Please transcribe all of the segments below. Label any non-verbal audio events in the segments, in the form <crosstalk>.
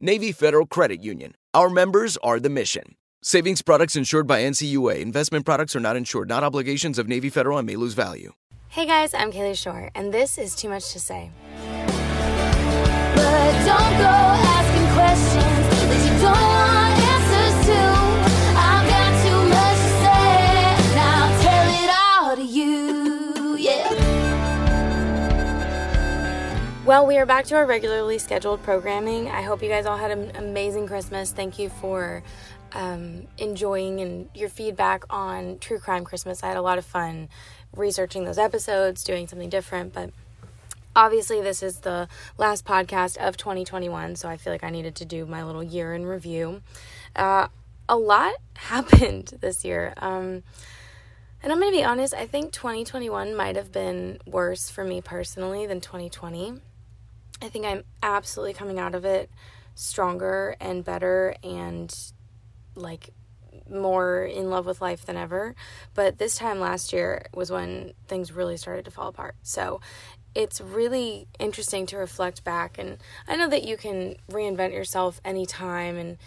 Navy Federal Credit Union. Our members are the mission. Savings products insured by NCUA. Investment products are not insured, not obligations of Navy Federal and may lose value. Hey guys, I'm Kalie Shorr, and this is Too Much to Say. But don't go asking questions that you don't want Well, we are back to our regularly scheduled programming. I hope you guys all had an amazing Christmas. Thank you for um, enjoying and your feedback on True Crime Christmas. I had a lot of fun researching those episodes, doing something different, but obviously this is the last podcast of 2021 so i feel like i needed to do my little year in review uh, a lot <laughs> happened this year um, and i'm going to be honest i think 2021 might have been worse for me personally than 2020 i think i'm absolutely coming out of it stronger and better and like more in love with life than ever. But this time last year was when things really started to fall apart. So it's really interesting to reflect back. And I know that you can reinvent yourself anytime and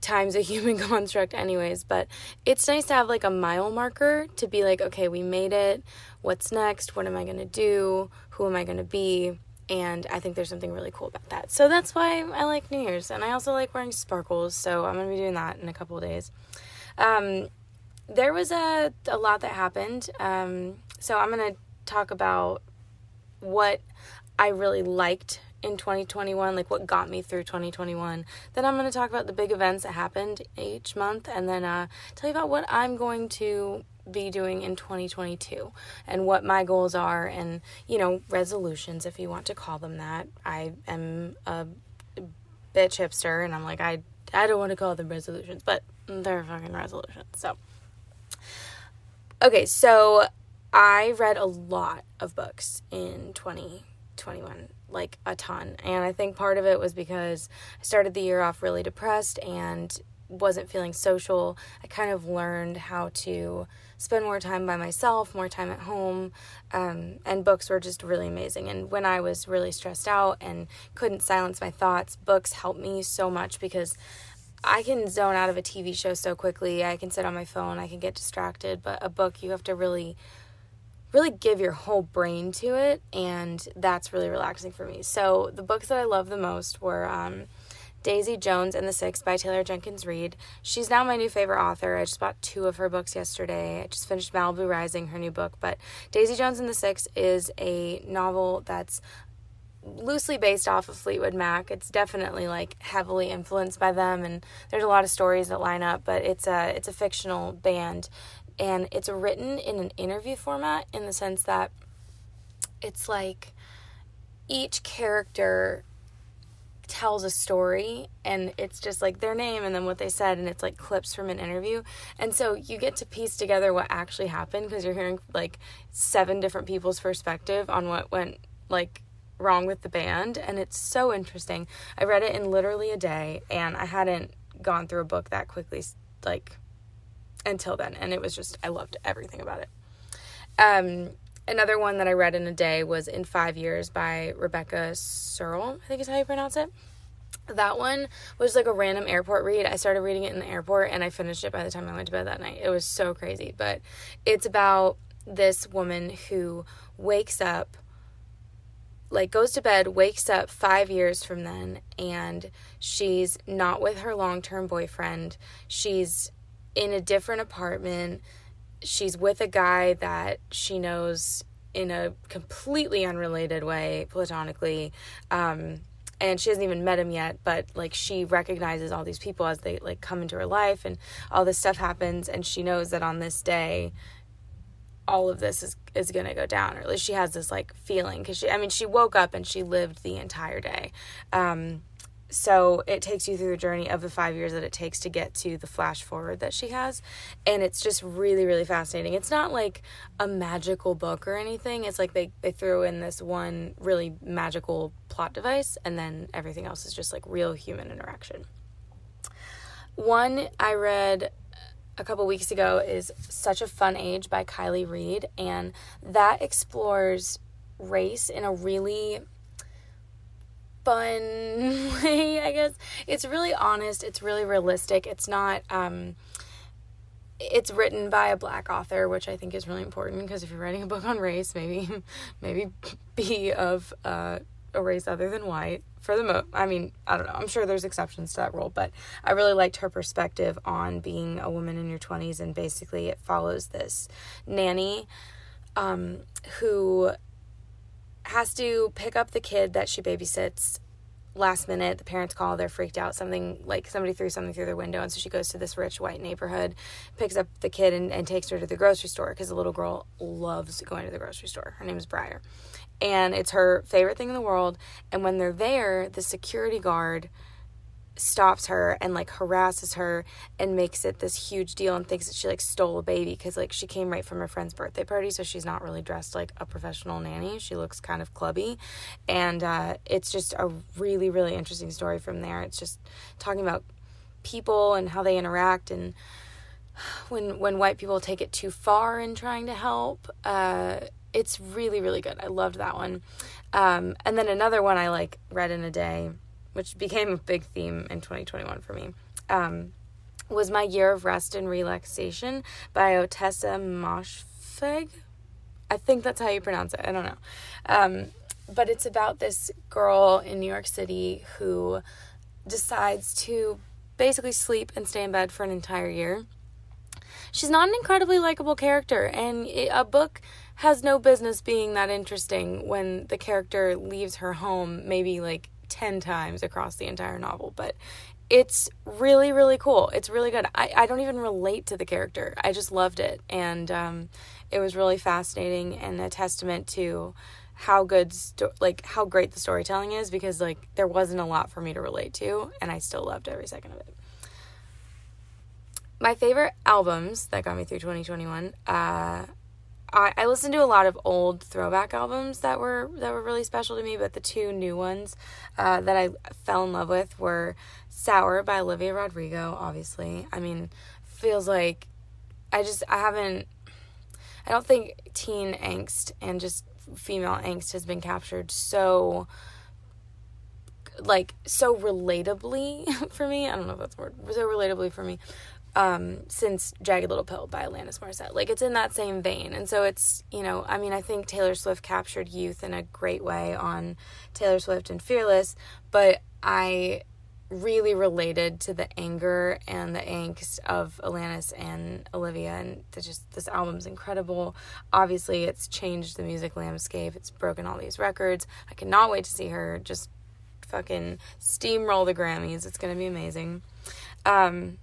time's a <laughs> human construct anyways but it's nice to have like a mile marker to be like okay we made it what's next what am i going to do who am i going to be and I think there's something really cool about that. So that's why I like New Year's, and I also like wearing sparkles. So I'm gonna be doing that in a couple of days. Um, there was a a lot that happened. Um, so I'm gonna talk about what I really liked in 2021, like what got me through 2021. Then I'm to talk about the big events that happened each month, and then uh, tell you about what I'm going to be doing in 2022 and what my goals are and you know resolutions if you want to call them that. I am a bitch hipster and i'm like i i don't want to call them resolutions but they're fucking resolutions so. Okay so i read a lot of books in 2021 like a ton and i think part of it was because i started the year off really depressed and wasn't feeling social. I kind of learned how to spend more time by myself, more time at home, um, and books were just really amazing. And when I was really stressed out and couldn't silence my thoughts, books helped me so much because I can zone out of a TV show so quickly. I can sit on my phone, I can get distracted, but a book you have to really really give your whole brain to it and that's really relaxing for me. So the books that I love the most were um, Daisy Jones and the Six by Taylor Jenkins Reid. She's now my new favorite author. I just bought two of her books yesterday. I just finished Malibu Rising, her new book. But Daisy Jones and the Six is a novel that's loosely based off of Fleetwood Mac. It's definitely like heavily influenced by them and there's a lot of stories that line up, but it's a it's a fictional band and it's written in an interview format in the sense that it's like each character tells a story and it's just like their name and then what they said and it's like clips from an interview and so you get to piece together what actually happened because you're hearing like seven different people's perspective on what went like wrong with the band and it's so interesting i read it in literally a day and i hadn't gone through a book that quickly, like, until then. And it was just, I loved everything about it. Um, another one that I read in a day was In Five Years by Rebecca Serle, I think is how you pronounce it. That one was like a random airport read. I started reading it in the airport and I finished it by the time I went to bed that night. It was so crazy. But it's about this woman who wakes up, like goes to bed, wakes up five years from then, and she's not with her long term boyfriend. She's in a different apartment. She's with a guy that she knows in a completely unrelated way, platonically. Um, and she hasn't even met him yet but like she recognizes all these people as they like come into her life and all this stuff happens and she knows that on this day all of this is is going to go down or at least she has this like feeling cuz she I mean she woke up and she lived the entire day um so it takes you through the journey of the five years that it takes to get to the flash forward that she has. And it's just really really fascinating. It's not like a magical book or anything. It's like they, they threw in this one really magical plot device and then everything else is just like real human interaction. One i read a couple weeks ago is such a fun age by Kiley Reid and that explores race in a really fun <laughs> way, I guess. It's really honest, it's really realistic. It's not um it's written by a black author, which I think is really important because if you're writing a book on race, maybe <laughs> maybe <laughs> be of uh, a race other than white. For the mo, I mean, I don't know. I'm sure there's exceptions to that rule, but I really liked her perspective on being a woman in your 20s, and basically it follows this nanny um, who has to pick up the kid that she babysits last minute. The parents call they're freaked out. Something like somebody threw something through their window and so she goes to this rich white neighborhood picks up the kid and, and takes her to the grocery store because the little girl loves going to the grocery store. Her name is briar. And it's her favorite thing in the world. And when they're there the security guard stops her and like harasses her and makes it this huge deal and thinks that she like stole a baby because like she came right from her friend's birthday party so she's not really dressed like a professional nanny. She looks kind of clubby. And uh, it's just a really really interesting story from there. It's just talking about people and how they interact and when when white people take it too far in trying to help uh, it's really really good. I loved that one. Um, and then another one i like read in a day which became a big theme in 2021 for me, um, was My Year of Rest and Relaxation by Ottessa Moshfegh. I think that's how you pronounce it. I don't know. Um, but it's about this girl in New York City who decides to basically sleep and stay in bed for an entire year. She's not an incredibly likable character, and a book has no business being that interesting when the character leaves her home maybe like 10 times across the entire novel, but it's really, really cool. It's really good. I, I don't even relate to the character. I just loved it. And um, it was really fascinating and a testament to how good, sto- like, how great the storytelling is because, like, there wasn't a lot for me to relate to, and I still loved every second of it. My favorite albums that got me through 2021, uh, I, I listened to a lot of old throwback albums that were that were really special to me, but the two new ones uh, that I fell in love with were "Sour" by Olivia Rodrigo. Obviously, I mean, feels like I just I haven't. I don't think teen angst and just female angst has been captured so like so relatably <laughs> for me. I don't know if that's word. So relatably for me um, since Jagged Little Pill by Alanis Morissette. Like it's in that same vein. And so it's, you know, I mean, I think Taylor Swift captured youth in a great way on Taylor Swift and Fearless, but I really related to the anger and the angst of Alanis and Olivia and just this album's incredible. Obviously, it's changed the music landscape. It's broken all these records. I cannot wait to see her just fucking steamroll the Grammys. It's going to be amazing. Um,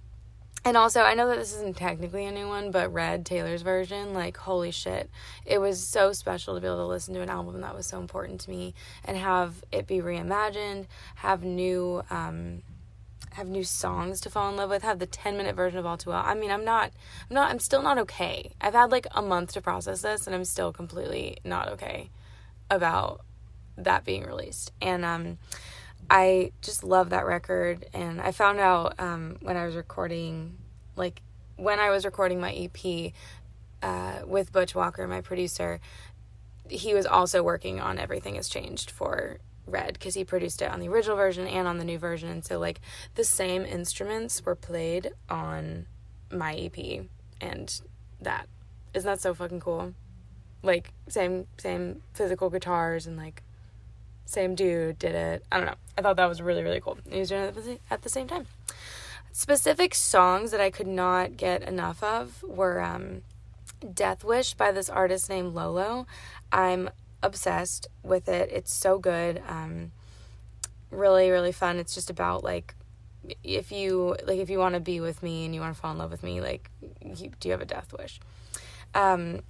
and also, I know that this isn't technically a new one, but Red, Taylor's version, like, holy shit. It was so special to be able to listen to an album that was so important to me and have it be reimagined, have new, um, have new songs to fall in love with, have the 10 minute version of All Too Well. I mean, I'm not, I'm not, I'm still not okay. I've had like a month to process this and I'm still completely not okay about that being released. And, um, I just love that record. And I found out um, when I was recording, like when I was recording my EP uh, with Butch Walker, my producer, he was also working on Everything Has Changed for Red because he produced it on the original version and on the new version. And so, like, the same instruments were played on my EP and that. Isn't that so fucking cool? Like, same, same physical guitars and like, same dude did it. I don't know. I thought that was really, really cool. He was doing it at the same time. Specific songs that I could not get enough of were um, Death Wish by this artist named Lolo. I'm obsessed with it. It's so good. Um, really, really fun. It's just about like if you like if you want to be with me and you want to fall in love with me, like you, do you have a death wish? Um,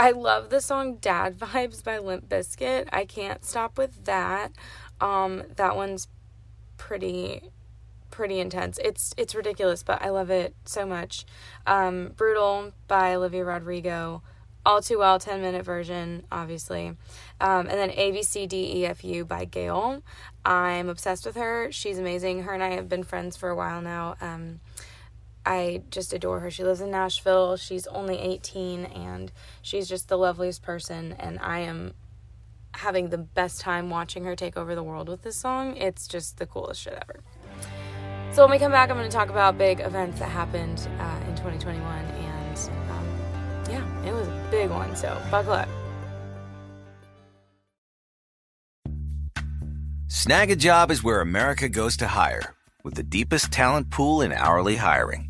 I love the song Dad Vibes by Limp Bizkit. I can't stop with that. Um, that one's pretty pretty intense. It's it's ridiculous, but I love it so much. Um, Brutal by Olivia Rodrigo. All Too Well 10 minute version, obviously. Um, and then ABCDEFU by Gayle. I'm obsessed with her. She's amazing. Her and I have been friends for a while now. Um, I just adore her. She lives in Nashville. She's only 18 and she's just the loveliest person. And I am having the best time watching her take over the world with this song. It's just the coolest shit ever. So when we come back, I'm going to talk about big events that happened uh, in 2021. And um, yeah, it was a big one. So buckle up. Snag a job is where America goes to hire, with the deepest talent pool in hourly hiring.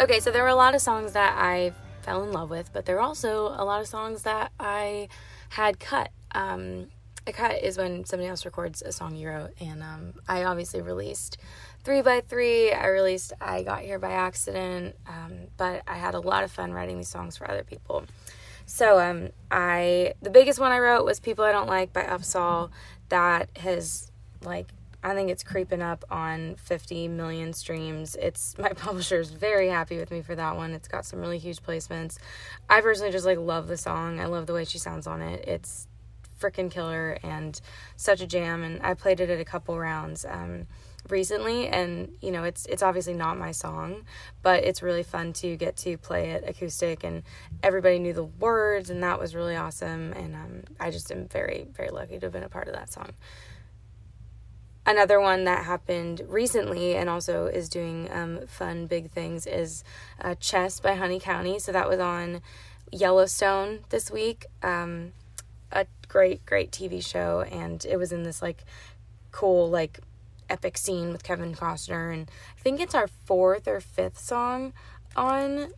Okay, so there were a lot of songs that I fell in love with, but there were also a lot of songs that I had cut. Um, a cut is when somebody else records a song you wrote, and um, I obviously released three by three. I released I Got Here by Accident, um, but I had a lot of fun writing these songs for other people. So um, I the biggest one I wrote was People I Don't Like by Upsahl. That has like I think it's creeping up on 50 million streams. It's <laughs> my publisher's very happy with me for that one. It's got some really huge placements. I personally just like love the song. I love the way she sounds on it. It's freaking killer and such a jam. And I played it at a couple rounds um, recently, and you know it's it's obviously not my song, but it's really fun to get to play it acoustic, and everybody knew the words, and that was really awesome. And um, I just am very very lucky to have been a part of that song. Another one that happened recently and also is doing um, fun big things is uh, Chess by Honey County. So that was on Yellowstone this week. Um, a great, great TV show, and it was in this like cool, like epic scene with Kevin Costner. And I think it's our fourth or fifth song on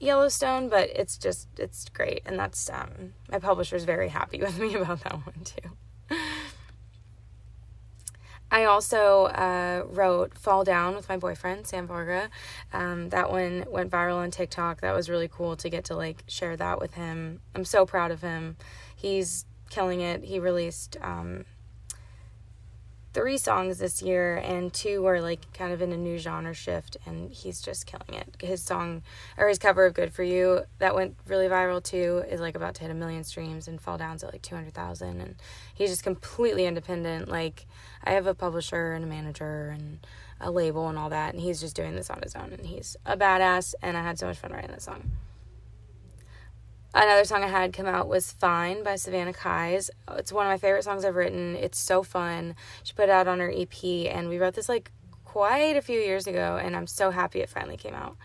Yellowstone, but it's just, it's great. And that's, um, my publisher's very happy <laughs> with me about that one too. I also uh, wrote Fall Down with my boyfriend, Sam Varga. Um, that one went viral on TikTok. That was really cool to get to like share that with him. I'm so proud of him. He's killing it. He released um, three songs this year, and two were like kind of in a new genre shift, and he's just killing it. His song or his cover of "Good for You" that went really viral too is like about to hit a million streams, and Fall Down's at like two hundred thousand, and he's just completely independent. Like I have a publisher and a manager and a label and all that, and he's just doing this on his own, and he's a badass. And I had so much fun writing this song. Another song I had come out was Fine by Savannah Kais. It's one of my favorite songs I've written. It's so fun. She put it out on her EP, and we wrote this like quite a few years ago, and I'm so happy it finally came out.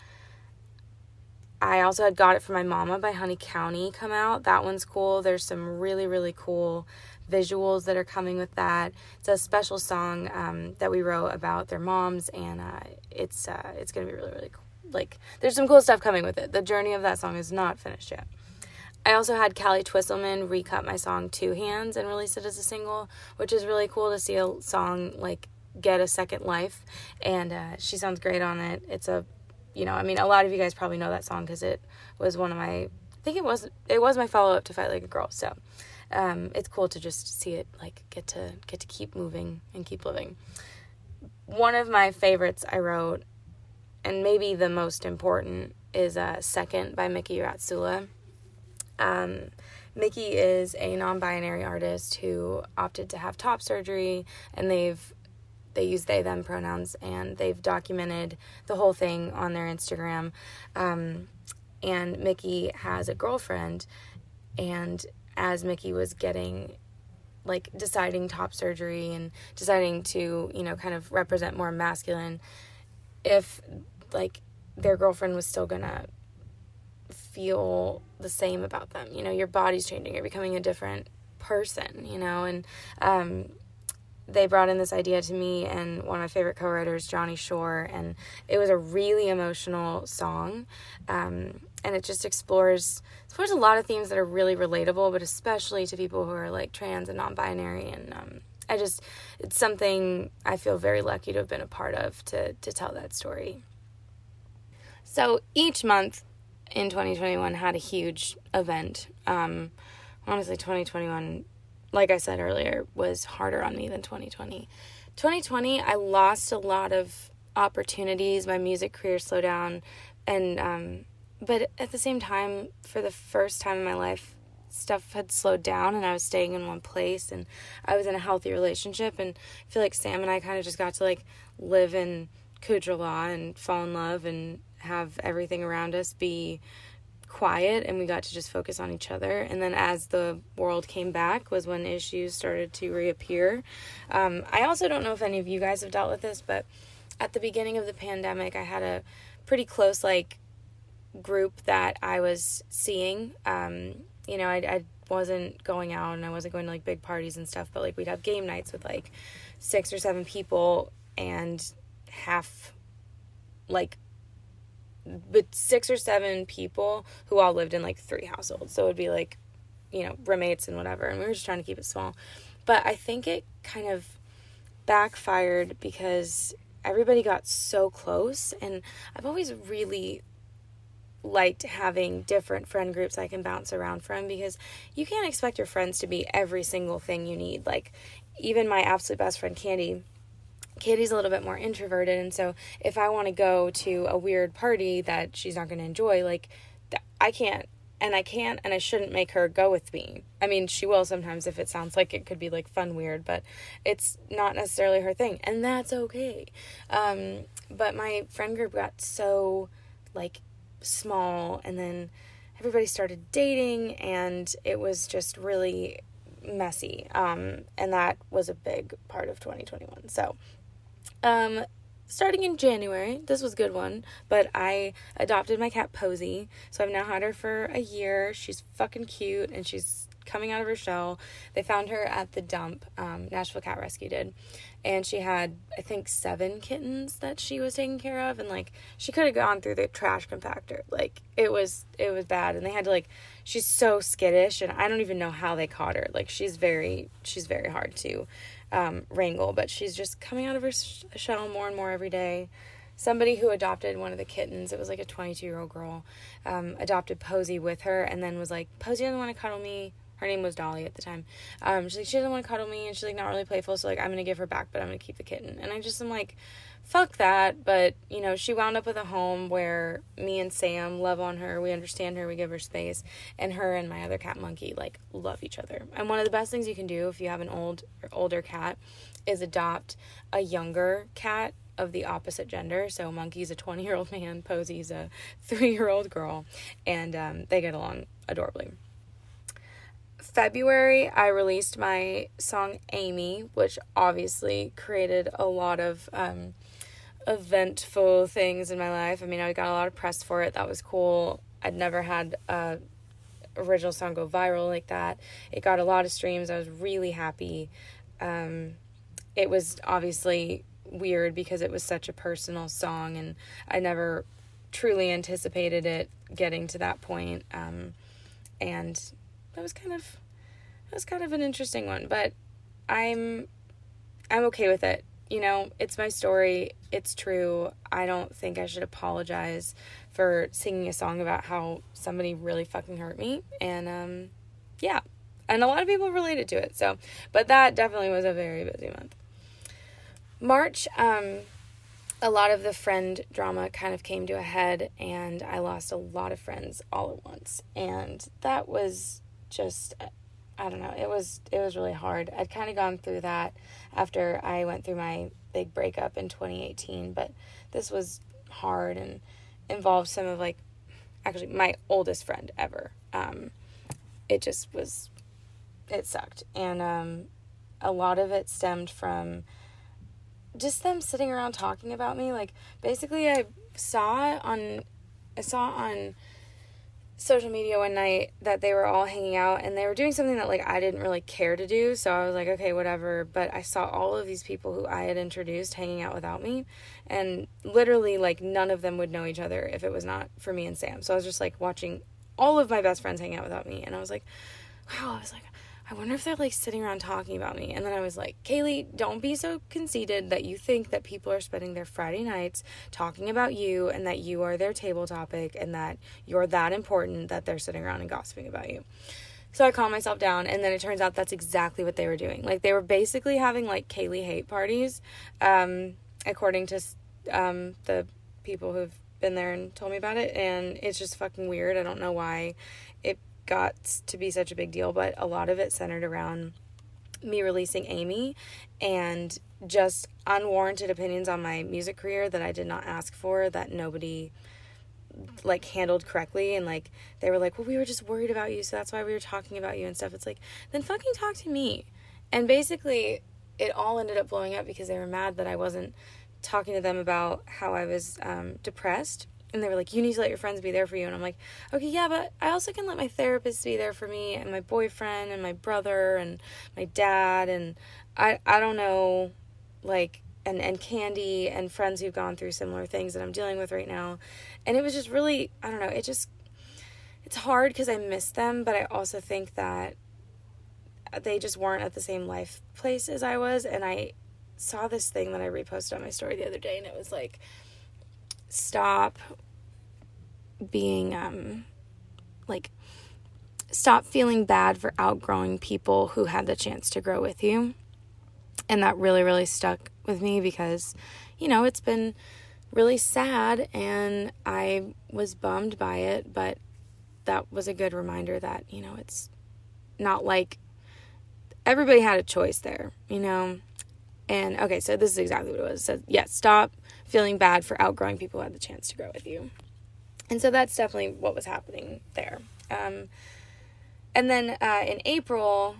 I also had Got It For My Mama by Honey County come out. That one's cool. There's some really, really cool visuals that are coming with that. It's a special song um, that we wrote about their moms, and uh, it's uh, it's gonna be really, really cool. Like, there's some cool stuff coming with it. The journey of that song is not finished yet. I also had Callie Twisselman recut my song Two Hands and release it as a single, which is really cool to see a song like get a second life. And uh, she sounds great on it. It's a, you know, I mean, a lot of you guys probably know that song because it was one of my, I think it was, it was my follow up to Fight Like a Girl. So um, it's cool to just see it like get to get to keep moving and keep living. One of my favorites I wrote, and maybe the most important, is uh, Second by Mickey Ratsula. Um, Mickey is a non-binary artist who opted to have top surgery, and they've they use they them pronouns, and they've documented the whole thing on their Instagram. Um, and Mickey has a girlfriend, and as Mickey was getting like deciding top surgery and deciding to you know kind of represent more masculine if like their girlfriend was still gonna feel the same about them. You know, your body's changing, you're becoming a different person, you know, and um, they brought in this idea to me and one of my favorite co-writers, Johnny Shore, and it was a really emotional song. Um, and it just explores explores a lot of themes that are really relatable, but especially to people who are like trans and non-binary. And um, I just it's something I feel very lucky to have been a part of to to tell that story. So each month in 2021 had a huge event. Um, honestly, 2021, like I said earlier, was harder on me than 2020. 2020, I lost a lot of opportunities. My music career slowed down, and um, but at the same time, for the first time in my life, stuff had slowed down, and I was staying in one place, and I was in a healthy relationship, and I feel like Sam and I kind of just got to like live in Kudralaw and fall in love and have everything around us be quiet and we got to just focus on each other. And then as the world came back was when issues started to reappear. Um, I also don't know if any of you guys have dealt with this, but at the beginning of the pandemic, I had a pretty close like group that I was seeing. Um, you know, I, I wasn't going out and I wasn't going to like big parties and stuff, but like we'd have game nights with like six or seven people and half like but six or seven people who all lived in like three households. So it would be like, you know, roommates and whatever. And we were just trying to keep it small. But I think it kind of backfired because everybody got so close. And I've always really liked having different friend groups I can bounce around from because you can't expect your friends to be every single thing you need. Like, even my absolute best friend Candy, Katie's a little bit more introverted, and so if I want to go to a weird party that she's not going to enjoy, like I can't, and I can't, and I shouldn't make her go with me. I mean, she will sometimes if it sounds like it could be like fun weird, but it's not necessarily her thing, and that's okay. Um, but my friend group got so like small, and then everybody started dating, and it was just really messy. Um, and that was a big part of 2021. So, um, starting in January, this was a good one, but I adopted my cat Posy. So I've now had her for a year. She's fucking cute and she's coming out of her shell. They found her at the dump, um, Nashville Cat Rescue did. And she had, I think, seven kittens that she was taking care of. And like, she could have gone through the trash compactor. Like, it was, it was bad. And they had to like, she's so skittish. And I don't even know how they caught her. Like, she's very, she's very hard to um, wrangle, but she's just coming out of her sh- shell more and more every day. Somebody who adopted one of the kittens, it was like a 22 year old girl, um, adopted Posy with her and then was like, Posy doesn't want to cuddle me. Her name was Dolly at the time. Um, she's like, she doesn't want to cuddle me and she's like, not really playful. So, like, I'm to give her back, but I'm to keep the kitten. And I just am like, fuck that. But, you know, she wound up with a home where me and Sam love on her. We understand her. We give her space. And her and my other cat, Monkey, like, love each other. And one of the best things you can do if you have an old older cat is adopt a younger cat of the opposite gender. So Monkey's a 20 year old man, Posy's a three year old girl, and um, they get along adorably. February, I released my song Amy, which obviously created a lot of um, eventful things in my life. I mean, I got a lot of press for it. That was cool. I'd never had a original song go viral like that. It got a lot of streams. I was really happy. Um, it was obviously weird because it was such a personal song, and I never truly anticipated it getting to that point. Um, and that was kind of that was kind of an interesting one, but I'm I'm okay with it. You know, it's my story. It's true. I don't think I should apologize for singing a song about how somebody really fucking hurt me. And um yeah. And a lot of people related to it. So, but that definitely was a very busy month. March um a lot of the friend drama kind of came to a head and I lost a lot of friends all at once. And that was just I don't know. It was it was really hard. I'd kind of gone through that after I went through my big breakup in 2018, but this was hard and involved some of like actually my oldest friend ever. Um, it just was it sucked, and um, a lot of it stemmed from just them sitting around talking about me. Like basically, I saw on I saw on social media one night that they were all hanging out and they were doing something that like I didn't really care to do. So I was like, okay, whatever. But I saw all of these people who I had introduced hanging out without me and literally like none of them would know each other if it was not for me and Sam. So I was just like watching all of my best friends hang out without me and I was like, wow, I was like I wonder if they're like sitting around talking about me. And then I was like, Kalie, don't be so conceited that you think that people are spending their Friday nights talking about you and that you are their table topic and that you're that important that they're sitting around and gossiping about you. So I calmed myself down, and then it turns out that's exactly what they were doing. Like, they were basically having like Kalie hate parties, um, according to um, the people who've been there and told me about it. And it's just fucking weird. I don't know why it got to be such a big deal, but a lot of it centered around me releasing Amy and just unwarranted opinions on my music career that I did not ask for that nobody like handled correctly and like they were like, "Well, we were just worried about you, so that's why we were talking about you and stuff." It's like, "Then fucking talk to me." And basically, it all ended up blowing up because they were mad that I wasn't talking to them about how I was um, depressed and they were like, you need to let your friends be there for you. And I'm like, okay, yeah, but I also can let my therapist be there for me and my boyfriend and my brother and my dad. And I, I don't know, like, and, and Candy and friends who've gone through similar things that I'm dealing with right now. And it was just really, I don't know, it just, it's hard because I miss them, but I also think that they just weren't at the same life place as I was. And I saw this thing that I reposted on my story the other day, and it was like, stop being um like stop feeling bad for outgrowing people who had the chance to grow with you and that really, really stuck with me because, you know, it's been really sad and I was bummed by it, but that was a good reminder that, you know, it's not like everybody had a choice there, you know. And okay, so this is exactly what it was. It said, yeah, stop feeling bad for outgrowing people who had the chance to grow with you. And so that's definitely what was happening there. Um, and then uh, in April,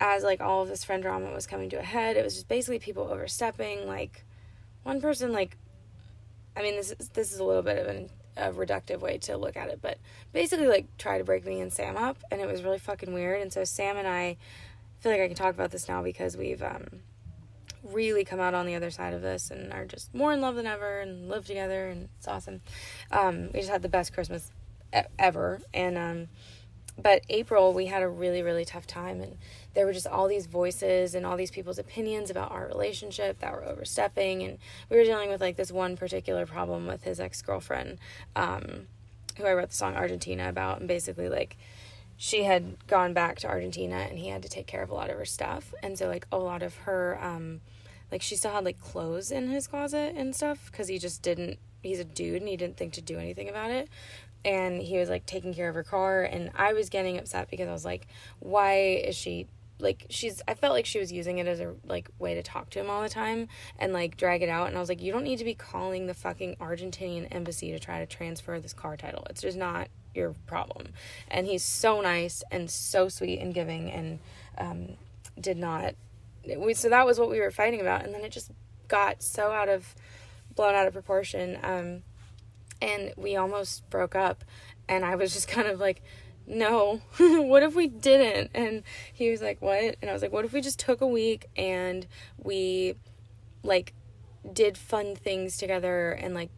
as like all of this friend drama was coming to a head, it was just basically people overstepping. Like one person, like, I mean, this is this is a little bit of an, a reductive way to look at it, but basically like try to break me and Sam up, and it was really fucking weird. And so Sam and I feel like I can talk about this now because we've um, really come out on the other side of this and are just more in love than ever and live together and it's awesome. Um, we just had the best Christmas ever and um, but April we had a really really tough time and there were just all these voices and all these people's opinions about our relationship that were overstepping and we were dealing with like this one particular problem with his ex-girlfriend um, who I wrote the song Argentina about and basically like she had gone back to Argentina and he had to take care of a lot of her stuff. And so, like, a lot of her, um, like, she still had, like, clothes in his closet and stuff because he just didn't, he's a dude and he didn't think to do anything about it. And he was, like, taking care of her car. And I was getting upset because I was like, why is she, like, she's, I felt like she was using it as a, like, way to talk to him all the time and, like, drag it out. And I was like, you don't need to be calling the fucking Argentinian embassy to try to transfer this car title. It's just not your problem. And he's so nice and so sweet and giving and um, did not. We, so that was what we were fighting about. And then it just got so out of, blown out of proportion. Um, and we almost broke up. And I was just <laughs> kind of like, no, <laughs> what if we didn't? And he was like, what? And I was like, what if we just took a week and we like did fun things together and like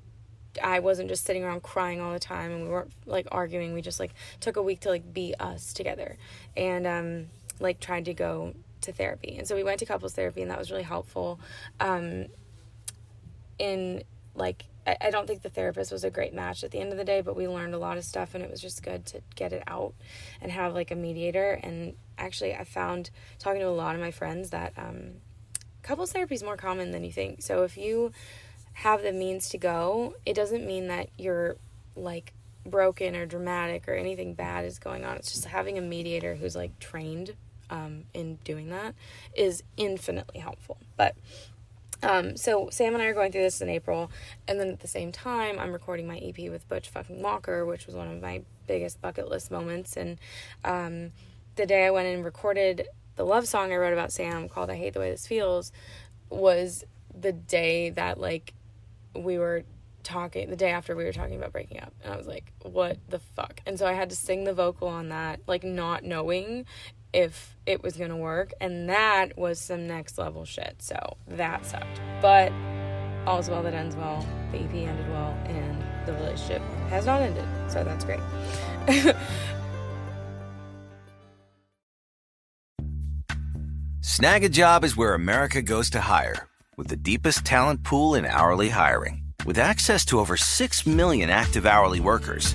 I wasn't just sitting around crying all the time and we weren't like arguing. We just like took a week to like be us together and um like tried to go to therapy. And so we went to couples therapy and that was really helpful. Um in like I, I don't think the therapist was a great match at the end of the day, but we learned a lot of stuff and it was just good to get it out and have like a mediator. And actually I found talking to a lot of my friends that um couples therapy is more common than you think. So if you have the means to go, it doesn't mean that you're like broken or dramatic or anything bad is going on. It's just having a mediator who's like trained um, in doing that is infinitely helpful. But um, so Sam and I are going through this in April, and then at the same time, I'm recording my EP with Butch fucking Walker, which was one of my biggest bucket list moments. And um, the day I went and recorded the love song I wrote about Sam called "I Hate the Way This Feels" was the day that like we were talking the day after we were talking about breaking up and i was like what the fuck and so i had to sing the vocal on that like not knowing if it was gonna work and that was some next level shit so that sucked. But all's well that ends well. The ep ended well and the relationship has not ended so that's great. <laughs> Snag a job is where America goes to hire, with the deepest talent pool in hourly hiring. With access to over 6 million active hourly workers,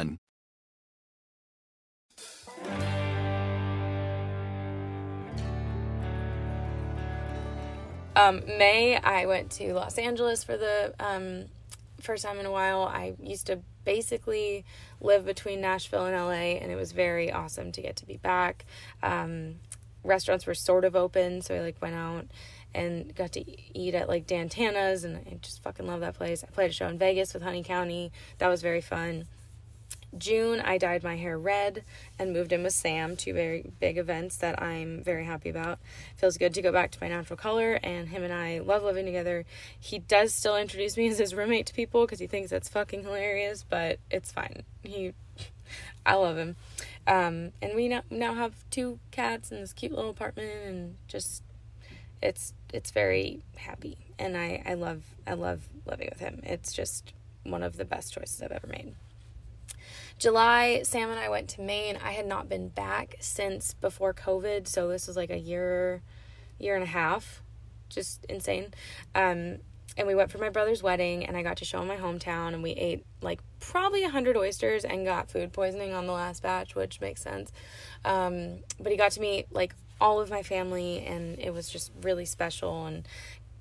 Um, May, I went to Los Angeles for the um, first time in a while. I used to basically live between Nashville and LA, and it was very awesome to get to be back. Um, restaurants were sort of open, so I like went out and got to eat at like Dan Tana's, and I just fucking love that place. I played a show in Vegas with Honey County. That was very fun. June, I dyed my hair red and moved in with Sam, two very big events that I'm very happy about. Feels good to go back to my natural color, and him and I love living together. He does still introduce me as his roommate to people because he thinks that's fucking hilarious, but it's fine. He, <laughs> I love him. Um, and we now, now have two cats in this cute little apartment, and just it's it's very happy, and I I love I love living with him. It's just one of the best choices I've ever made. July, Sam and I went to Maine. I had not been back since before COVID, so this was like a year, year and a half, just insane. Um, and we went for my brother's wedding, and I got to show him my hometown, and we ate like probably a hundred oysters and got food poisoning on the last batch, which makes sense. Um, but he got to meet like all of my family, and it was just really special and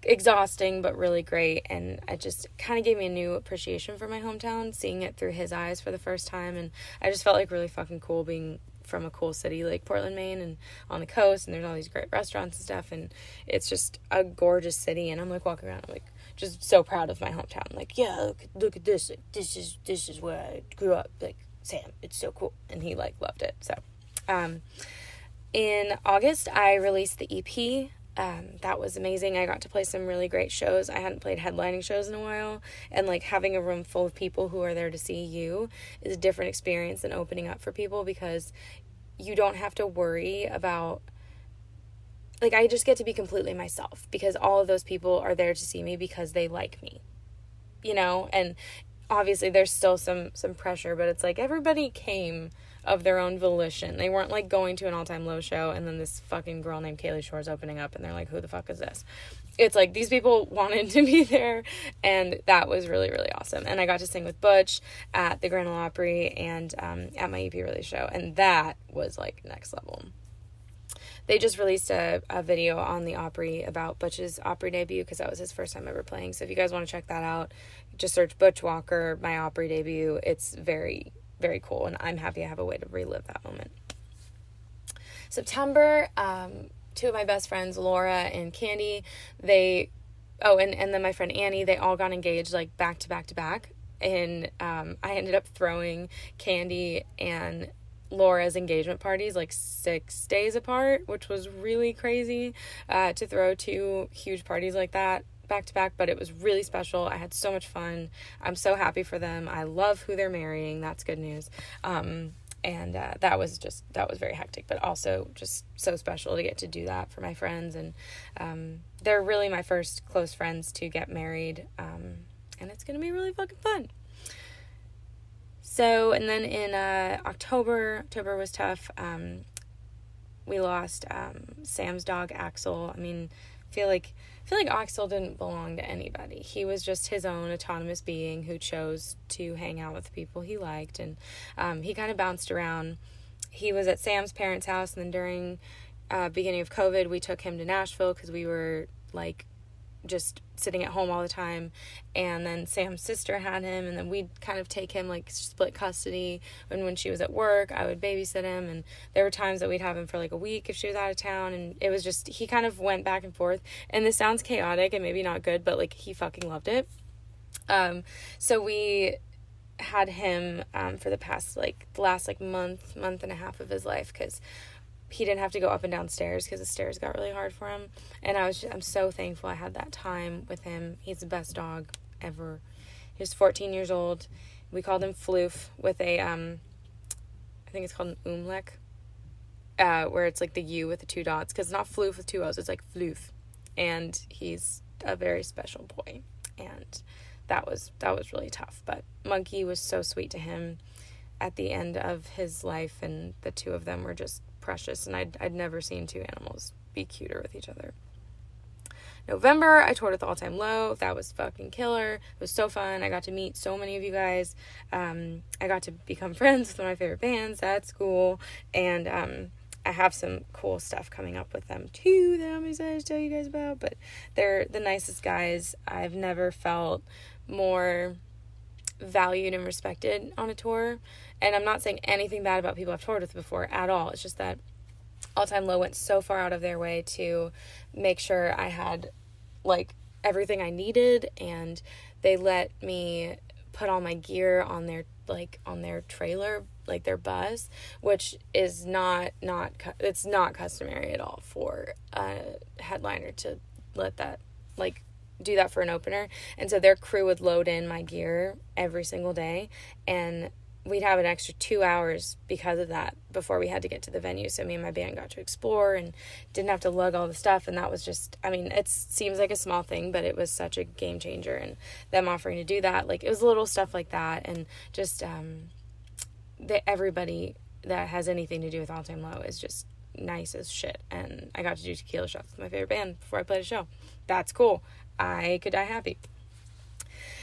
exhausting but really great. And it just kind of gave me a new appreciation for my hometown seeing it through his eyes for the first time. And i just felt like really fucking cool being from a cool city like portland maine and on the coast and there's all these great restaurants and stuff and it's just a gorgeous city and i'm like walking around I'm like just so proud of my hometown. Like yeah look, look at this this is this is where i grew up like sam it's so cool and he like loved it. So um in august i released the ep um, that was amazing. I got to play some really great shows. I hadn't played headlining shows in a while, and like having a room full of people who are there to see you is a different experience than opening up for people because you don't have to worry about. Like, I just get to be completely myself because all of those people are there to see me because they like me, you know? And obviously, there's still some some pressure, but it's like everybody came of their own volition. They weren't like going to an all time low show and then this fucking girl named Kalie Shorr is opening up and they're like, who the fuck is this? It's like these people wanted to be there and that was really, really awesome. And I got to sing with Butch at the Grand Ole Opry and um, at my EP release show. And that was like next level they just released a, a video on the Opry about Butch's Opry debut because that was his first time ever playing. So if you guys want to check that out, just search Butch Walker, my Opry debut. It's very, very cool, and I'm happy I have a way to relive that moment. September, um, two of my best friends, Laura and Candy, they, oh, and, and then my friend Annie, they all got engaged like back to back to back. And um, I ended up throwing Candy and Laura's engagement parties like six days apart, which was really crazy uh, to throw two huge parties like that back to back, but it was really special. I had so much fun. I'm so happy for them. I love who they're marrying. That's good news. Um, and uh, that was just that was very hectic, but also just so special to get to do that for my friends. And um, they're really my first close friends to get married, um, and it's gonna be really fucking fun. So, and then in uh, October, October was tough. Um, we lost um, Sam's dog Axel. I mean, I feel like feel like Axel didn't belong to anybody. He was just his own autonomous being who chose to hang out with people he liked, and um, he kind of bounced around. He was at Sam's parents' house, and then during uh, beginning of COVID, we took him to Nashville because we were like just sitting at home all the time. And then Sam's sister had him, and then we'd kind of take him like split custody. And when she was at work, I would babysit him. And there were times that we'd have him for like a week if she was out of town. And it was just, he kind of went back and forth. And this sounds chaotic and maybe not good, but like he fucking loved it. Um, so we had him um, for the past like the last like month month and a half of his life because he didn't have to go up and down stairs because the stairs got really hard for him. And i was just, i'm so thankful i had that time with him. He's the best dog ever. He was 14 years old. We called him floof with a um i think it's called an umlaut uh, where it's like the u with the two dots because it's not floof with two o's it's like floof. And he's a very special boy. And that was that was really tough. But monkey was so sweet to him at the end of his life and the two of them were just precious and I'd, I'd never seen two animals be cuter with each other november i toured with all time low that was fucking killer it was so fun i got to meet so many of you guys um, i got to become <laughs> friends with one of my favorite bands that's cool and um, I have some cool stuff coming up with them too that I'm excited to tell you guys about. But they're the nicest guys. I've never felt more valued and respected on a tour. And I'm not saying anything bad about people I've toured with before at all. It's just that All Time Low went so far out of their way to make sure I had like everything I needed and they let me put all my gear on their like on their trailer like their bus which is not not it's not customary at all for a headliner to let that like do that for an opener. And so their crew would load in my gear every single day and we'd have an extra two hours because of that before we had to get to the venue. So me and my band got to explore and didn't have to lug all the stuff. And that was just, I mean, it seems like a small thing, but it was such a game changer. And them offering to do that, like it was little stuff like that. And just, um, that everybody that has anything to do with All Time Low is just nice as shit. And I got to do tequila shots with my favorite band before I played a show. That's cool. I could die happy.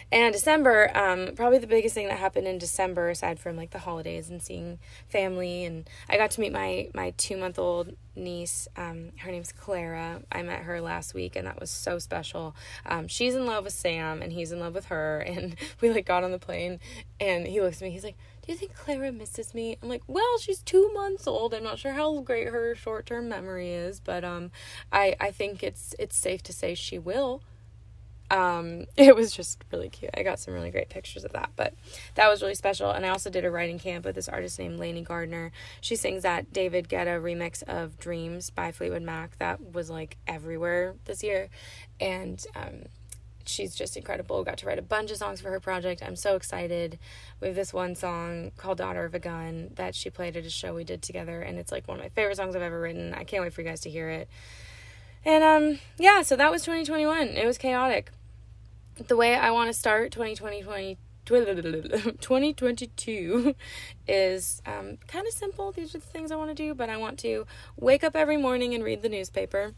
And December, um, probably the biggest thing that happened in December, aside from like the holidays and seeing family, and I got to meet my my two month old niece. Um, her name's Clara. I met her last week, and that was so special. Um, she's in love with Sam, and he's in love with her. <laughs> And we like got on the plane, and he looks at me. He's like, "Do you think Clara misses me?" I'm like, "Well, she's two months old. I'm not sure how great her short term memory is, but um, I I think it's it's safe to say she will." Um, <laughs> it was just really cute. I got some really great pictures of that, but that was really special. And I also did a writing camp with this artist named Lainey Gardner. She sings that David Guetta remix of Dreams by Fleetwood Mac that was like everywhere this year. And um, she's just incredible. Got to write a bunch of songs for her project. I'm so excited. We have this one song called Daughter of a Gun that she played at a show we did together. And it's like one of my favorite songs I've ever written. I can't wait for you guys to hear it. And um, yeah, so that was 2021. It was chaotic the way I want to start 2020, 2022 is um, kind of simple. These are the things I want to do, but I want to wake up every morning and read the newspaper.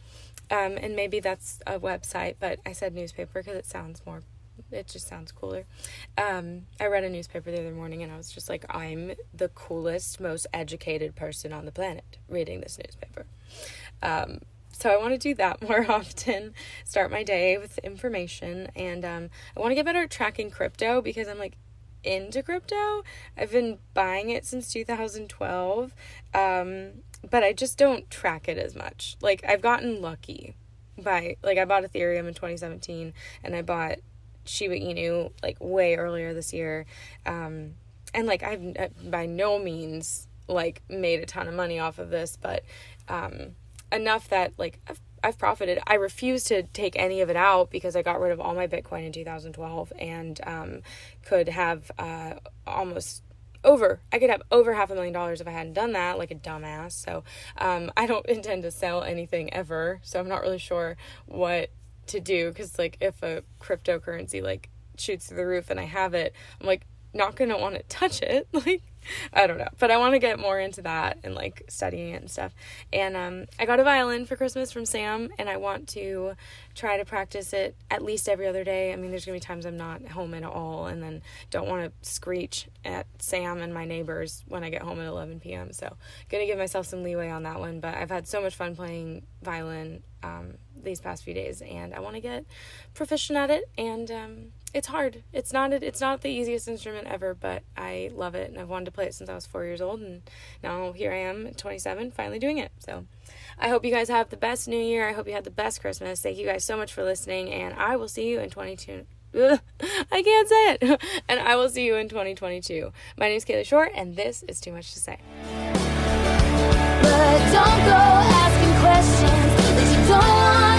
Um, and maybe that's a website, but I said newspaper because it sounds more, it just sounds cooler. Um, I read a newspaper the other morning and I was just like, I'm the coolest, most educated person on the planet reading this newspaper. So I want to do that <laughs> more often. Start my day with information, and um, I want to get better at tracking crypto because I'm like into crypto. I've been buying it since 2012, um, but I just don't track it as much. Like I've gotten lucky by like I bought Ethereum in 2017, and I bought Shiba Inu like way earlier this year, um, and like I've uh, by no means like made a ton of money off of this, but um, enough that like I've, I've profited. I refuse to take any of it out because I got rid of all my Bitcoin in 2012 and um, could have uh, almost over i could have over half a million dollars if i hadn't done that like a dumbass. So um, i don't <laughs> intend to sell anything ever. So i'm not really sure what to do because like if a cryptocurrency like shoots through the roof and i have it i'm like not gonna want to touch it. <laughs> Like I don't know, but I want to get more into that and like studying it and stuff. And um, I got a violin for Christmas from Sam, and I want to try to practice it at least every other day. I mean, there's gonna be times I'm not home at all, and then don't want to screech at Sam and my neighbors when I get home at 11 p.m. So, gonna give myself some leeway on that one. But I've had so much fun playing violin um, these past few days, and I want to get proficient at it. And um, it's hard. It's not. It's not the easiest instrument ever, but I love it, and I've wanted to play it since I was four years old, and now here I am, 27, finally doing it. So, I hope you guys have the best New Year. I hope you had the best Christmas. Thank you guys so much for listening, and I will see you in 22. Ugh, <laughs> I can't say it. <laughs> and I will see you in 2022. My name is Kalie Shorr, and this is Too Much to Say. But don't go